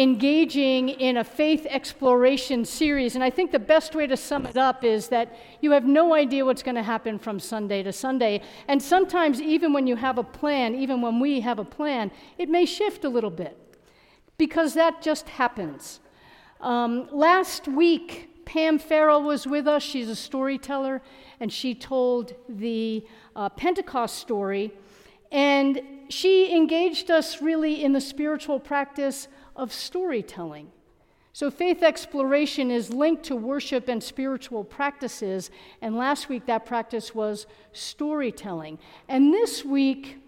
engaging in a faith exploration series. And I think the best way to sum it up is that you have no idea what's going to happen from Sunday to Sunday. And sometimes, even when you have a plan, even when we have a plan, it may shift a little bit because that just happens. Um, last week, Pam Farrell was with us. She's a storyteller, and she told the uh, Pentecost story. And she engaged us really in the spiritual practice of storytelling. So, faith exploration is linked to worship and spiritual practices. And last week, that practice was storytelling. And this week,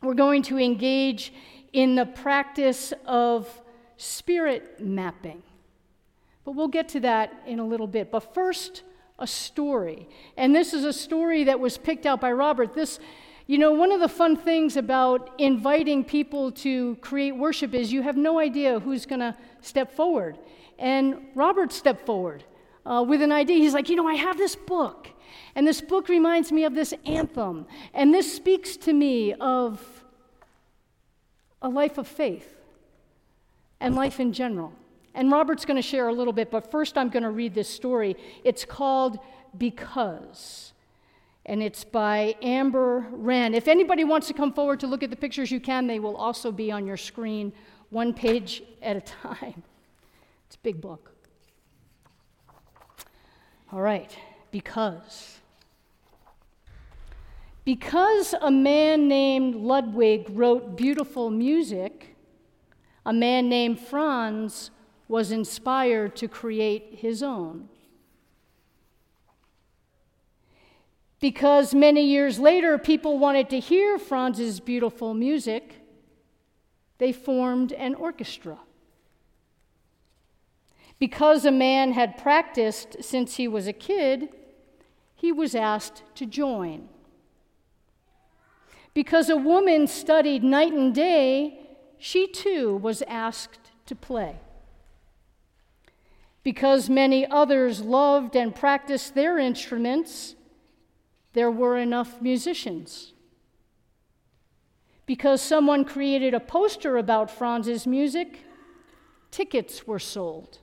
we're going to engage in the practice of spirit mapping. But we'll get to that in a little bit. But first, a story. And this is a story that was picked out by Robert. This you know, one of the fun things about inviting people to create worship is you have no idea who's going to step forward. And Robert stepped forward uh, with an idea. He's like, you know, I have this book, and this book reminds me of this anthem, and this speaks to me of a life of faith and life in general. And Robert's going to share a little bit, but first I'm going to read this story. It's called Because and it's by Amber Ren. If anybody wants to come forward to look at the pictures, you can. They will also be on your screen, one page at a time. It's a big book. All right, because. Because a man named Ludwig wrote beautiful music, a man named Franz was inspired to create his own. Because many years later, people wanted to hear Franz's beautiful music, they formed an orchestra. Because a man had practiced since he was a kid, he was asked to join. Because a woman studied night and day, she too was asked to play. Because many others loved and practiced their instruments, there were enough musicians. Because someone created a poster about Franz's music, tickets were sold.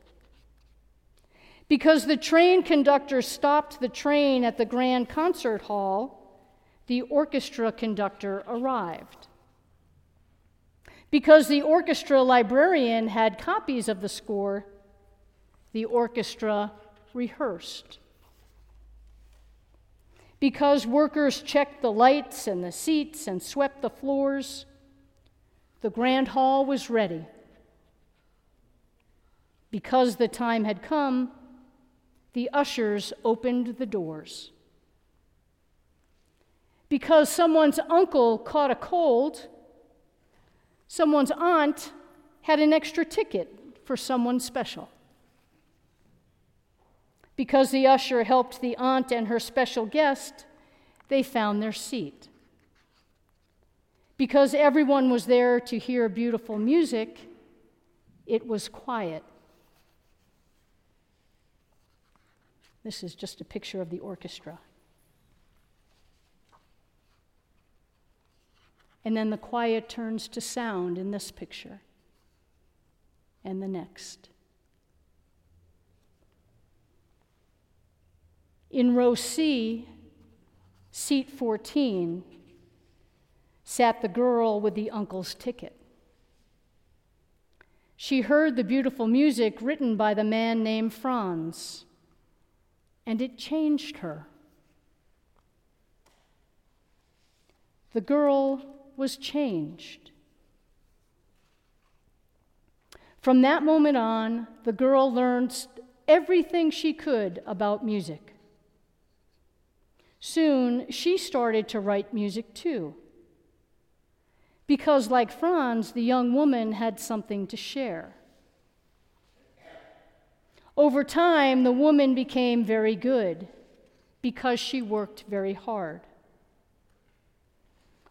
Because the train conductor stopped the train at the Grand Concert Hall, the orchestra conductor arrived. Because the orchestra librarian had copies of the score, the orchestra rehearsed because workers checked the lights and the seats and swept the floors. The grand hall was ready. Because the time had come, the ushers opened the doors. Because someone's uncle caught a cold, someone's aunt had an extra ticket for someone special because the usher helped the aunt and her special guest, they found their seat. Because everyone was there to hear beautiful music, it was quiet. This is just a picture of the orchestra. And then the quiet turns to sound in this picture and the next. In row C, seat 14, sat the girl with the uncle's ticket. She heard the beautiful music written by the man named Franz, and it changed her. The girl was changed. From that moment on, the girl learned everything she could about music. Soon she started to write music too. Because, like Franz, the young woman had something to share. Over time, the woman became very good because she worked very hard.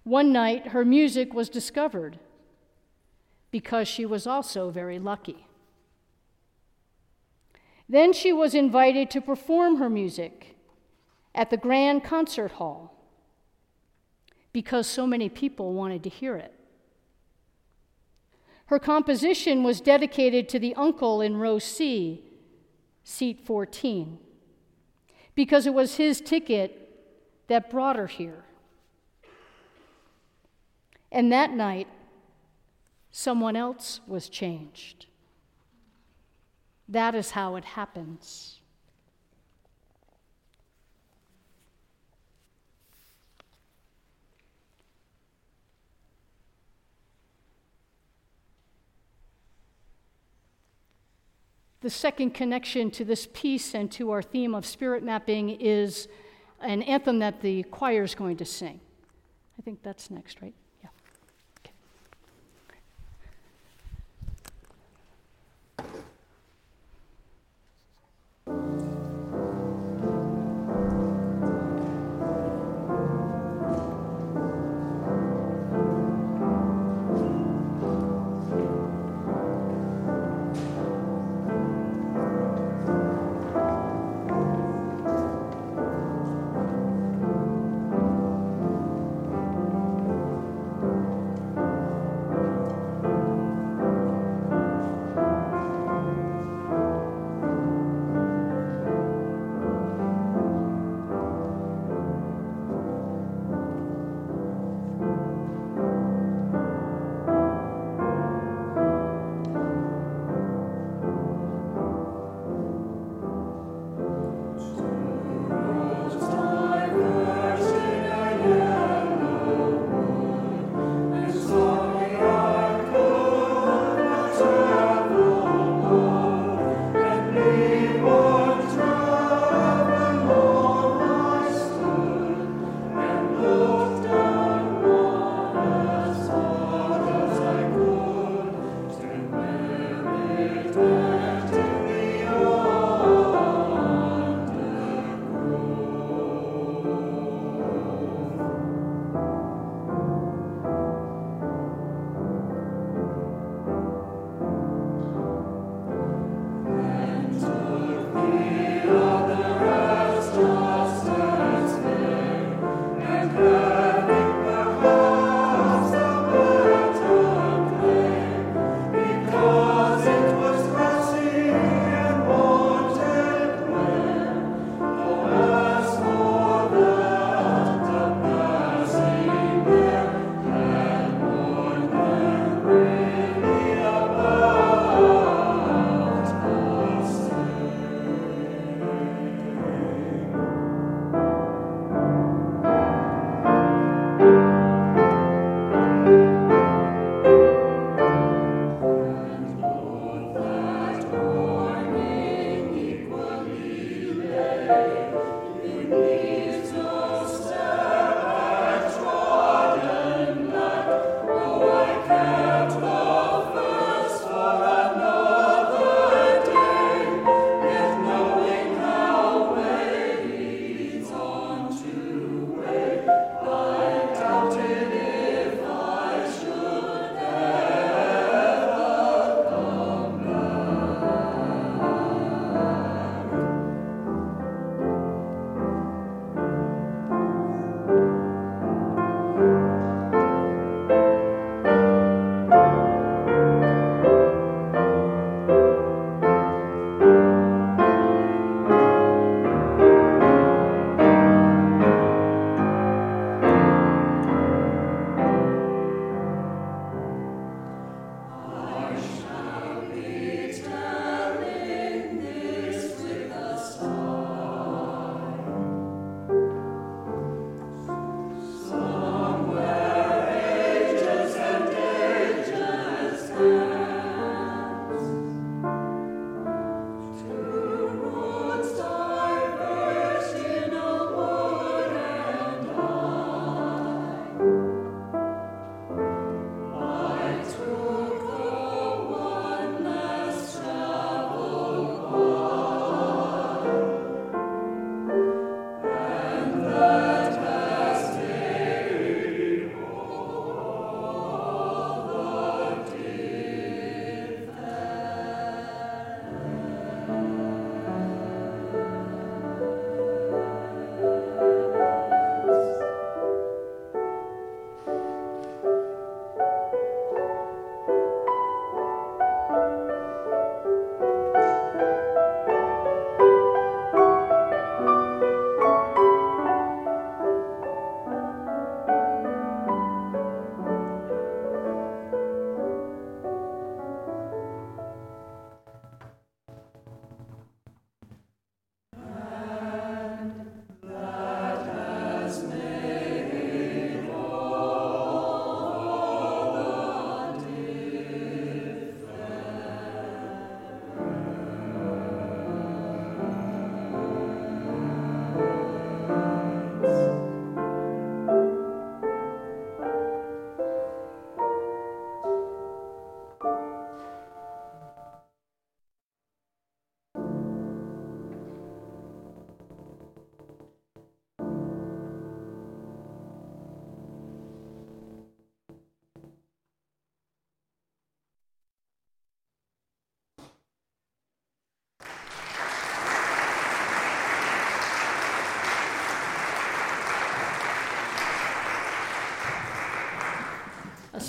One night, her music was discovered because she was also very lucky. Then she was invited to perform her music at the Grand Concert Hall because so many people wanted to hear it. Her composition was dedicated to the uncle in row C, seat 14, because it was his ticket that brought her here. And that night, someone else was changed. That is how it happens. The second connection to this piece and to our theme of spirit mapping is an anthem that the choir is going to sing. I think that's next, right?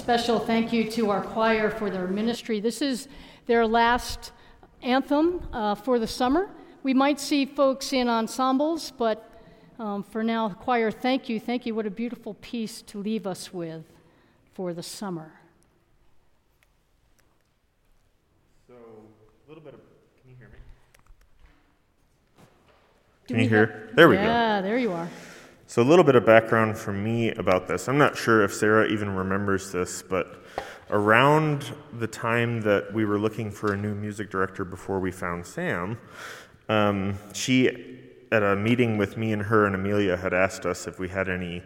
Special thank you to our choir for their ministry. This is their last anthem uh, for the summer. We might see folks in ensembles, but um, for now, choir, thank you. Thank you. What a beautiful piece to leave us with for the summer. So, a little bit of. Can you hear me? Do Can we you have- hear? There we go. Yeah, there you are. So, a little bit of background for me about this. I'm not sure if Sarah even remembers this, but around the time that we were looking for a new music director before we found Sam, um, she, at a meeting with me and her and Amelia, had asked us if we had any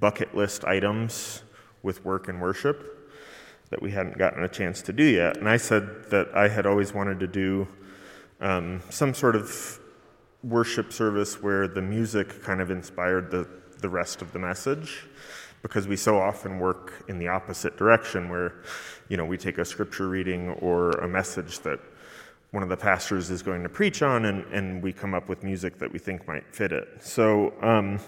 bucket list items with work and worship that we hadn't gotten a chance to do yet. And I said that I had always wanted to do um, some sort of worship service where the music kind of inspired the, the rest of the message because we so often work in the opposite direction where you know we take a scripture reading or a message that one of the pastors is going to preach on and, and we come up with music that we think might fit it. So um,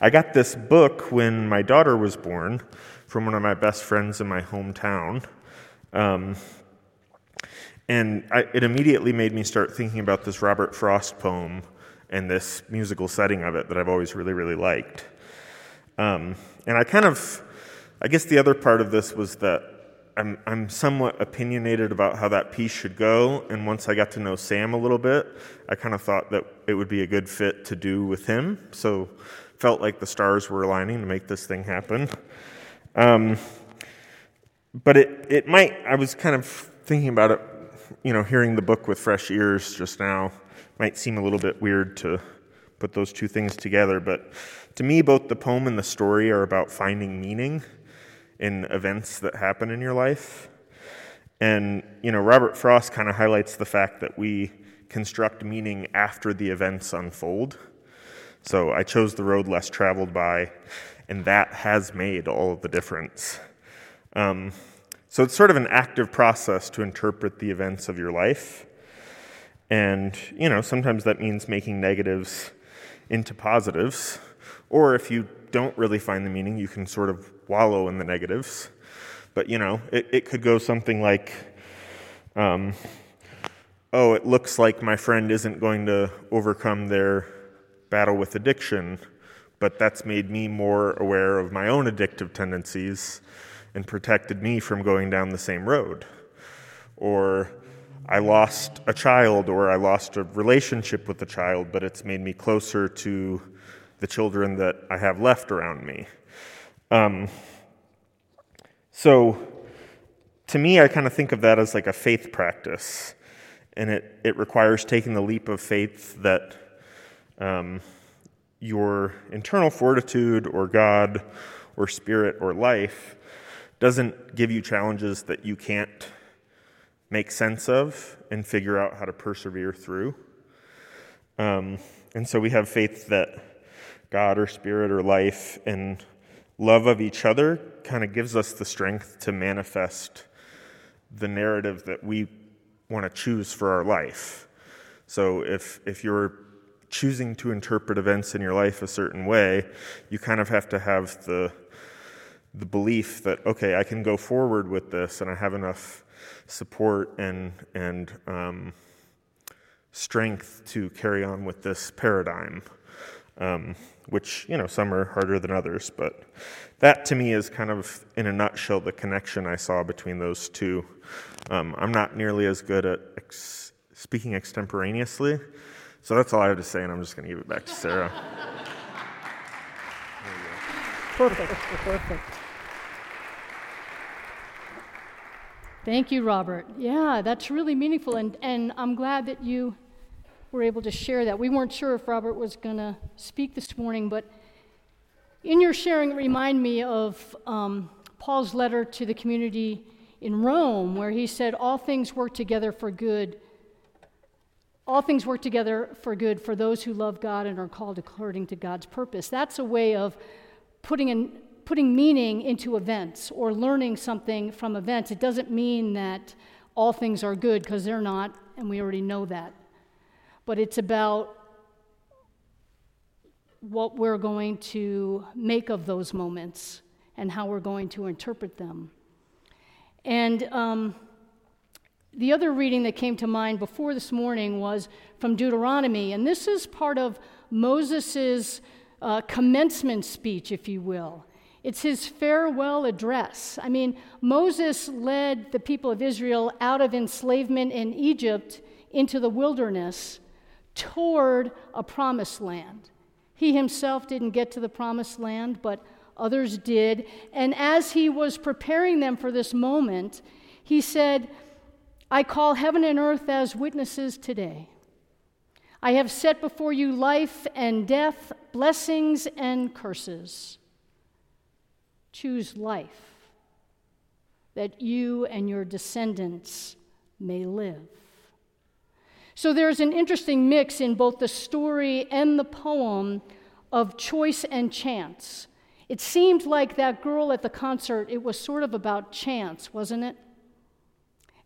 i got this book when my daughter was born from one of my best friends in my hometown um, and I, it immediately made me start thinking about this Robert Frost poem and this musical setting of it that I've always really, really liked. Um, and I kind of, I guess the other part of this was that I'm, I'm somewhat opinionated about how that piece should go. And once I got to know Sam a little bit, I kind of thought that it would be a good fit to do with him. So felt like the stars were aligning to make this thing happen. Um, but it, it might, I was kind of thinking about it, you know, hearing the book with fresh ears just now might seem a little bit weird to put those two things together. But to me, both the poem and the story are about finding meaning in events that happen in your life. And, you know, Robert Frost kind of highlights the fact that we construct meaning after the events unfold. So I chose the road less traveled by, and that has made all of the difference. Um, so it's sort of an active process to interpret the events of your life. And, you know, sometimes that means making negatives into positives. Or if you don't really find the meaning, you can sort of wallow in the negatives. But, you know, it, it could go something like, um, oh, it looks like my friend isn't going to overcome their battle with addiction, but that's made me more aware of my own addictive tendencies and protected me from going down the same road. Or I lost a child or I lost a relationship with a child, but it's made me closer to the children that I have left around me. Um, so, to me, I kind of think of that as like a faith practice. And it, it requires taking the leap of faith that um, your internal fortitude or God or spirit or life doesn't give you challenges that you can't make sense of and figure out how to persevere through. Um, and so we have faith that God or spirit or life and love of each other kind of gives us the strength to manifest the narrative that we want to choose for our life. So if, if you're choosing to interpret events in your life a certain way, you kind of have to have the, the belief that, okay, I can go forward with this and I have enough support and, and um, strength to carry on with this paradigm. Um, which, you know, some are harder than others, but that to me is kind of, in a nutshell, the connection I saw between those two. Um, I'm not nearly as good at ex- speaking extemporaneously, so that's all I have to say, and I'm just going to give it back to Sarah. Perfect. Perfect. Thank you, Robert. Yeah, that's really meaningful, and, and I'm glad that you were able to share that. We weren't sure if Robert was going to speak this morning, but in your sharing, it reminded me of um, Paul's letter to the community in Rome, where he said, All things work together for good. All things work together for good for those who love God and are called according to God's purpose. That's a way of putting in, putting meaning into events or learning something from events. It doesn't mean that all things are good because they're not, and we already know that. But it's about what we're going to make of those moments and how we're going to interpret them. And um, the other reading that came to mind before this morning was from Deuteronomy, and this is part of Moses' uh, commencement speech, if you will. It's his farewell address. I mean, Moses led the people of Israel out of enslavement in Egypt into the wilderness toward a promised land. He himself didn't get to the promised land, but others did. And as he was preparing them for this moment, he said, I call heaven and earth as witnesses today. I have set before you life and death, blessings and curses. Choose life, that you and your descendants may live. So there's an interesting mix in both the story and the poem of choice and chance. It seemed like that girl at the concert, it was sort of about chance, wasn't it?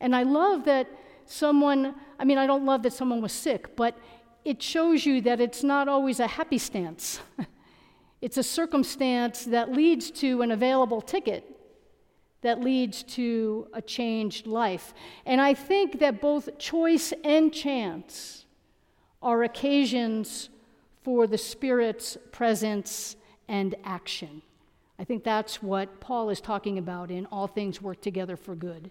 And I love that someone, I mean, I don't love that someone was sick, but it shows you that it's not always a happy stance. it's a circumstance that leads to an available ticket that leads to a changed life. And I think that both choice and chance are occasions for the Spirit's presence and action. I think that's what Paul is talking about in All Things Work Together for Good.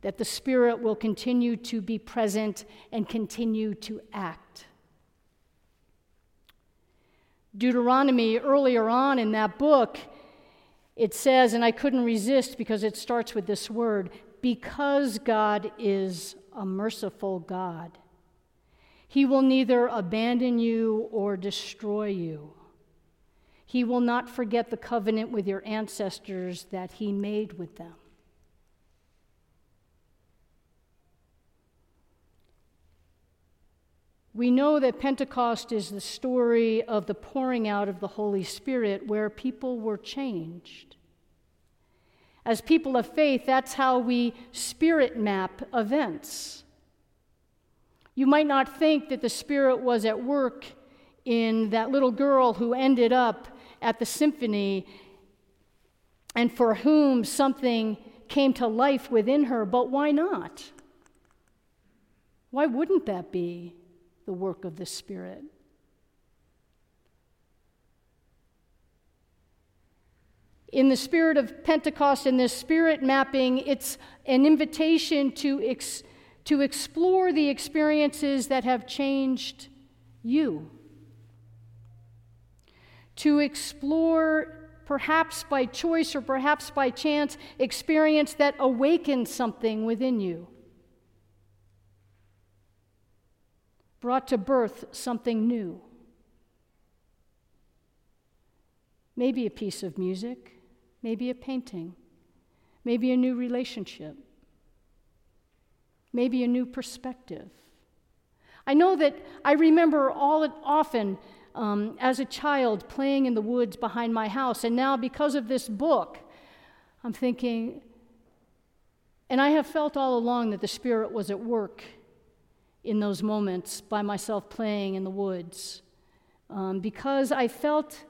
That the Spirit will continue to be present and continue to act. Deuteronomy, earlier on in that book, it says, and I couldn't resist because it starts with this word because God is a merciful God. He will neither abandon you or destroy you. He will not forget the covenant with your ancestors that he made with them. We know that Pentecost is the story of the pouring out of the Holy Spirit where people were changed. As people of faith, that's how we spirit map events. You might not think that the Spirit was at work in that little girl who ended up at the symphony and for whom something came to life within her, but why not? Why wouldn't that be? The work of the Spirit. In the spirit of Pentecost, in this spirit mapping, it's an invitation to, ex- to explore the experiences that have changed you. To explore, perhaps by choice or perhaps by chance, experience that awakens something within you. Brought to birth something new. Maybe a piece of music, maybe a painting, maybe a new relationship, maybe a new perspective. I know that I remember all it often um, as a child playing in the woods behind my house, and now because of this book, I'm thinking, and I have felt all along that the Spirit was at work in those moments by myself playing in the woods um, because I felt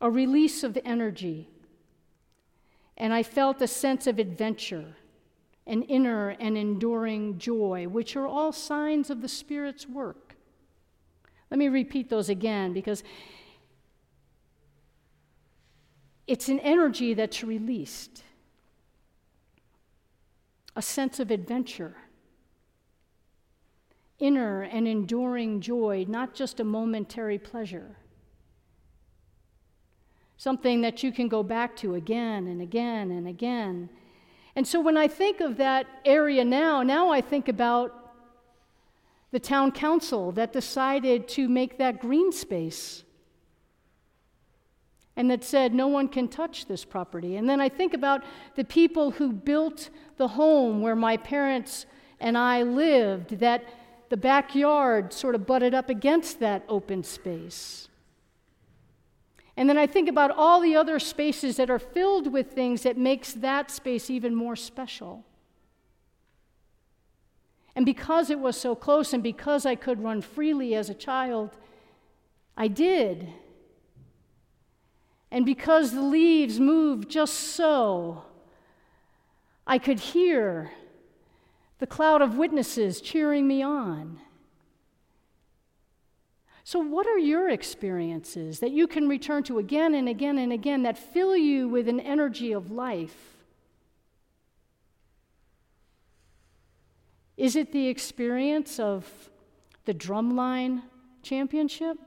a release of energy and I felt a sense of adventure, an inner and enduring joy, which are all signs of the Spirit's work. Let me repeat those again because it's an energy that's released, a sense of adventure inner and enduring joy, not just a momentary pleasure. Something that you can go back to again and again and again. And so when I think of that area now, now I think about the town council that decided to make that green space and that said no one can touch this property. And then I think about the people who built the home where my parents and I lived that the backyard sort of butted up against that open space. And then I think about all the other spaces that are filled with things that makes that space even more special. And because it was so close and because I could run freely as a child, I did. And because the leaves moved just so, I could hear the cloud of witnesses cheering me on. So, what are your experiences that you can return to again and again and again that fill you with an energy of life? Is it the experience of the drumline championship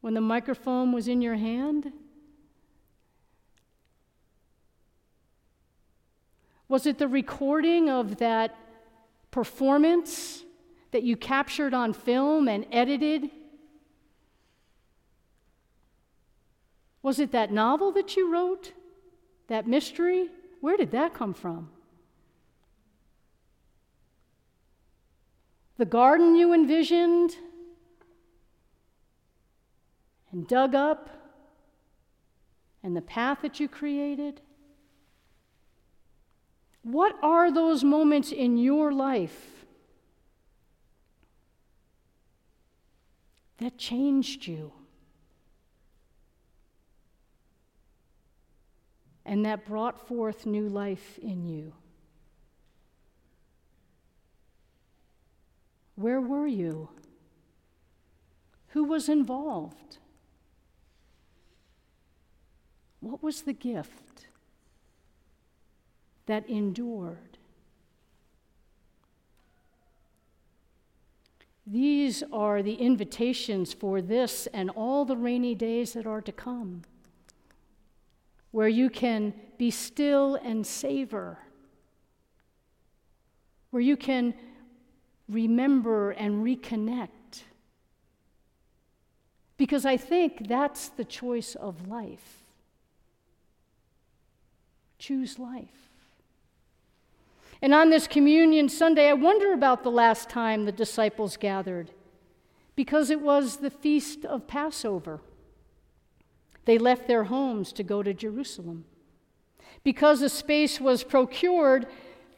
when the microphone was in your hand? Was it the recording of that performance that you captured on film and edited? Was it that novel that you wrote? That mystery? Where did that come from? The garden you envisioned and dug up, and the path that you created? What are those moments in your life that changed you? And that brought forth new life in you. Where were you? Who was involved? What was the gift? That endured. These are the invitations for this and all the rainy days that are to come, where you can be still and savor, where you can remember and reconnect. Because I think that's the choice of life. Choose life. And on this Communion Sunday, I wonder about the last time the disciples gathered, because it was the feast of Passover. They left their homes to go to Jerusalem. Because a space was procured,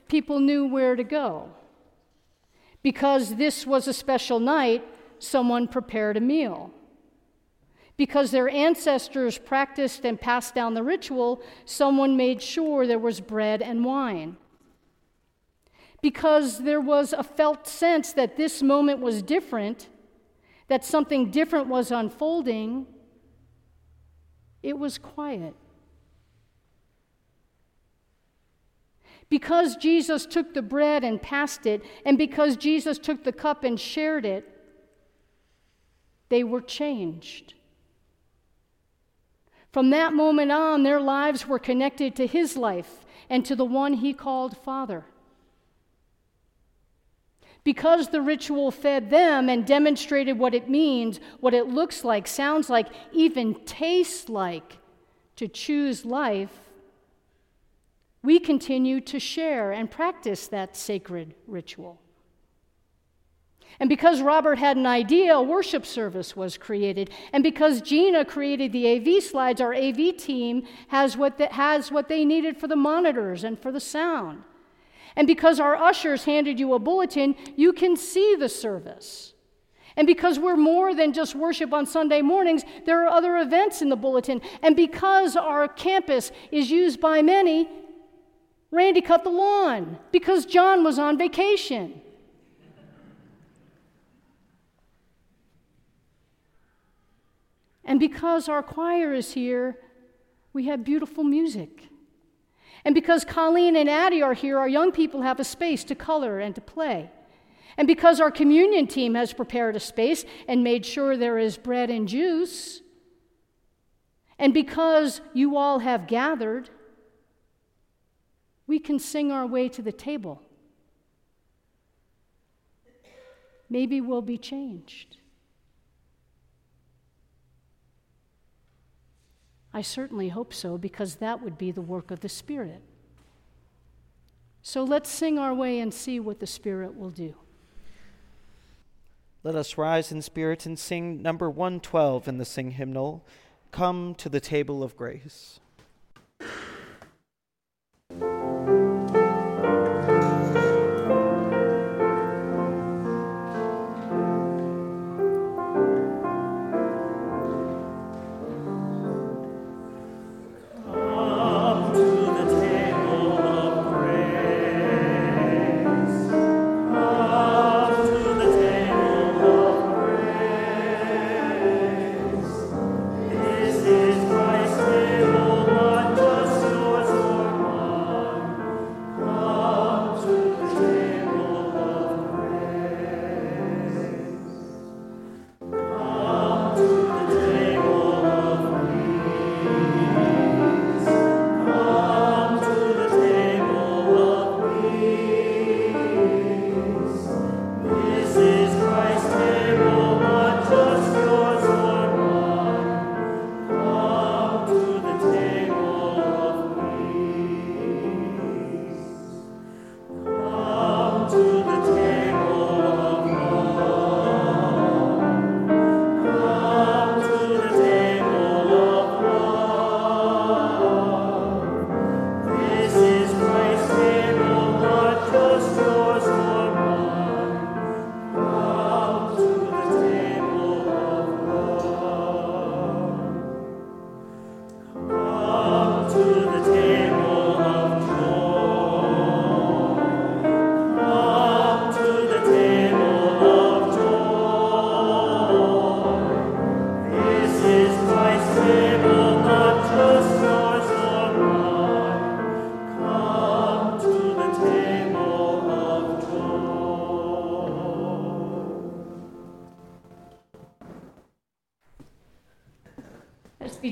people knew where to go. Because this was a special night, someone prepared a meal. Because their ancestors practiced and passed down the ritual, someone made sure there was bread and wine because there was a felt sense that this moment was different, that something different was unfolding, it was quiet. Because Jesus took the bread and passed it, and because Jesus took the cup and shared it, they were changed. From that moment on, their lives were connected to his life and to the one he called Father. Because the ritual fed them and demonstrated what it means, what it looks like, sounds like, even tastes like to choose life, we continue to share and practice that sacred ritual. And because Robert had an idea, a worship service was created. And because Gina created the AV slides, our AV team has what, the, has what they needed for the monitors and for the sound. And because our ushers handed you a bulletin, you can see the service. And because we're more than just worship on Sunday mornings, there are other events in the bulletin. And because our campus is used by many, Randy cut the lawn because John was on vacation. And because our choir is here, we have beautiful music. And because Colleen and Addie are here, our young people have a space to color and to play. And because our communion team has prepared a space and made sure there is bread and juice, and because you all have gathered, we can sing our way to the table. Maybe we'll be changed. I certainly hope so, because that would be the work of the Spirit. So let's sing our way and see what the Spirit will do. Let us rise in spirit and sing number 112 in the sing hymnal Come to the Table of Grace.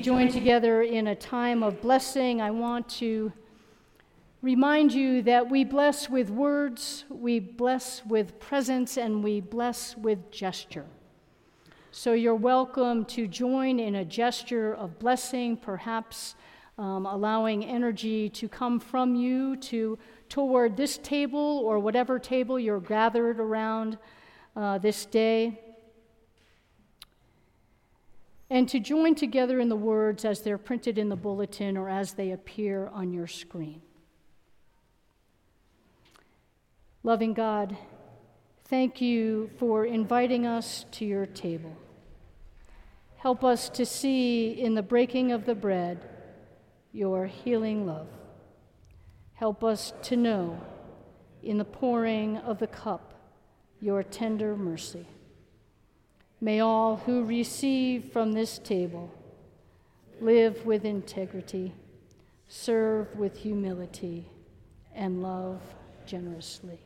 Join together in a time of blessing, I want to remind you that we bless with words, we bless with presence, and we bless with gesture. So you're welcome to join in a gesture of blessing, perhaps um, allowing energy to come from you to toward this table or whatever table you're gathered around uh, this day and to join together in the words as they're printed in the bulletin or as they appear on your screen. Loving God, thank you for inviting us to your table. Help us to see in the breaking of the bread your healing love. Help us to know in the pouring of the cup your tender mercy. May all who receive from this table live with integrity, serve with humility, and love generously.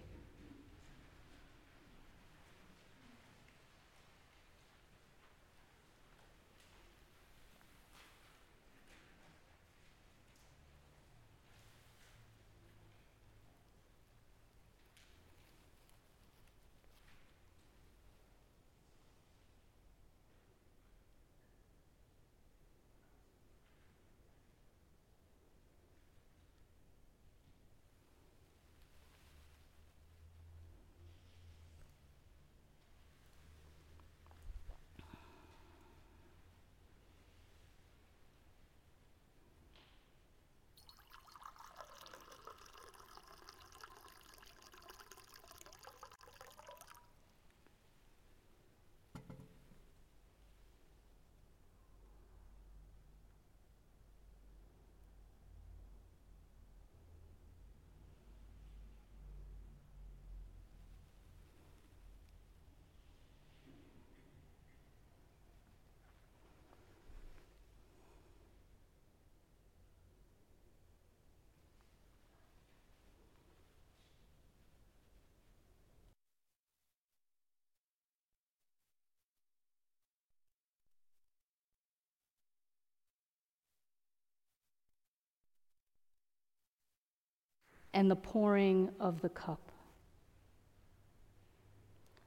And the pouring of the cup.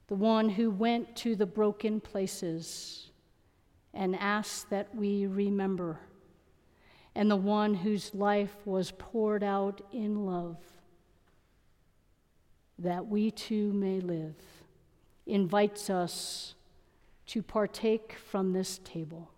The one who went to the broken places and asked that we remember, and the one whose life was poured out in love that we too may live, invites us to partake from this table.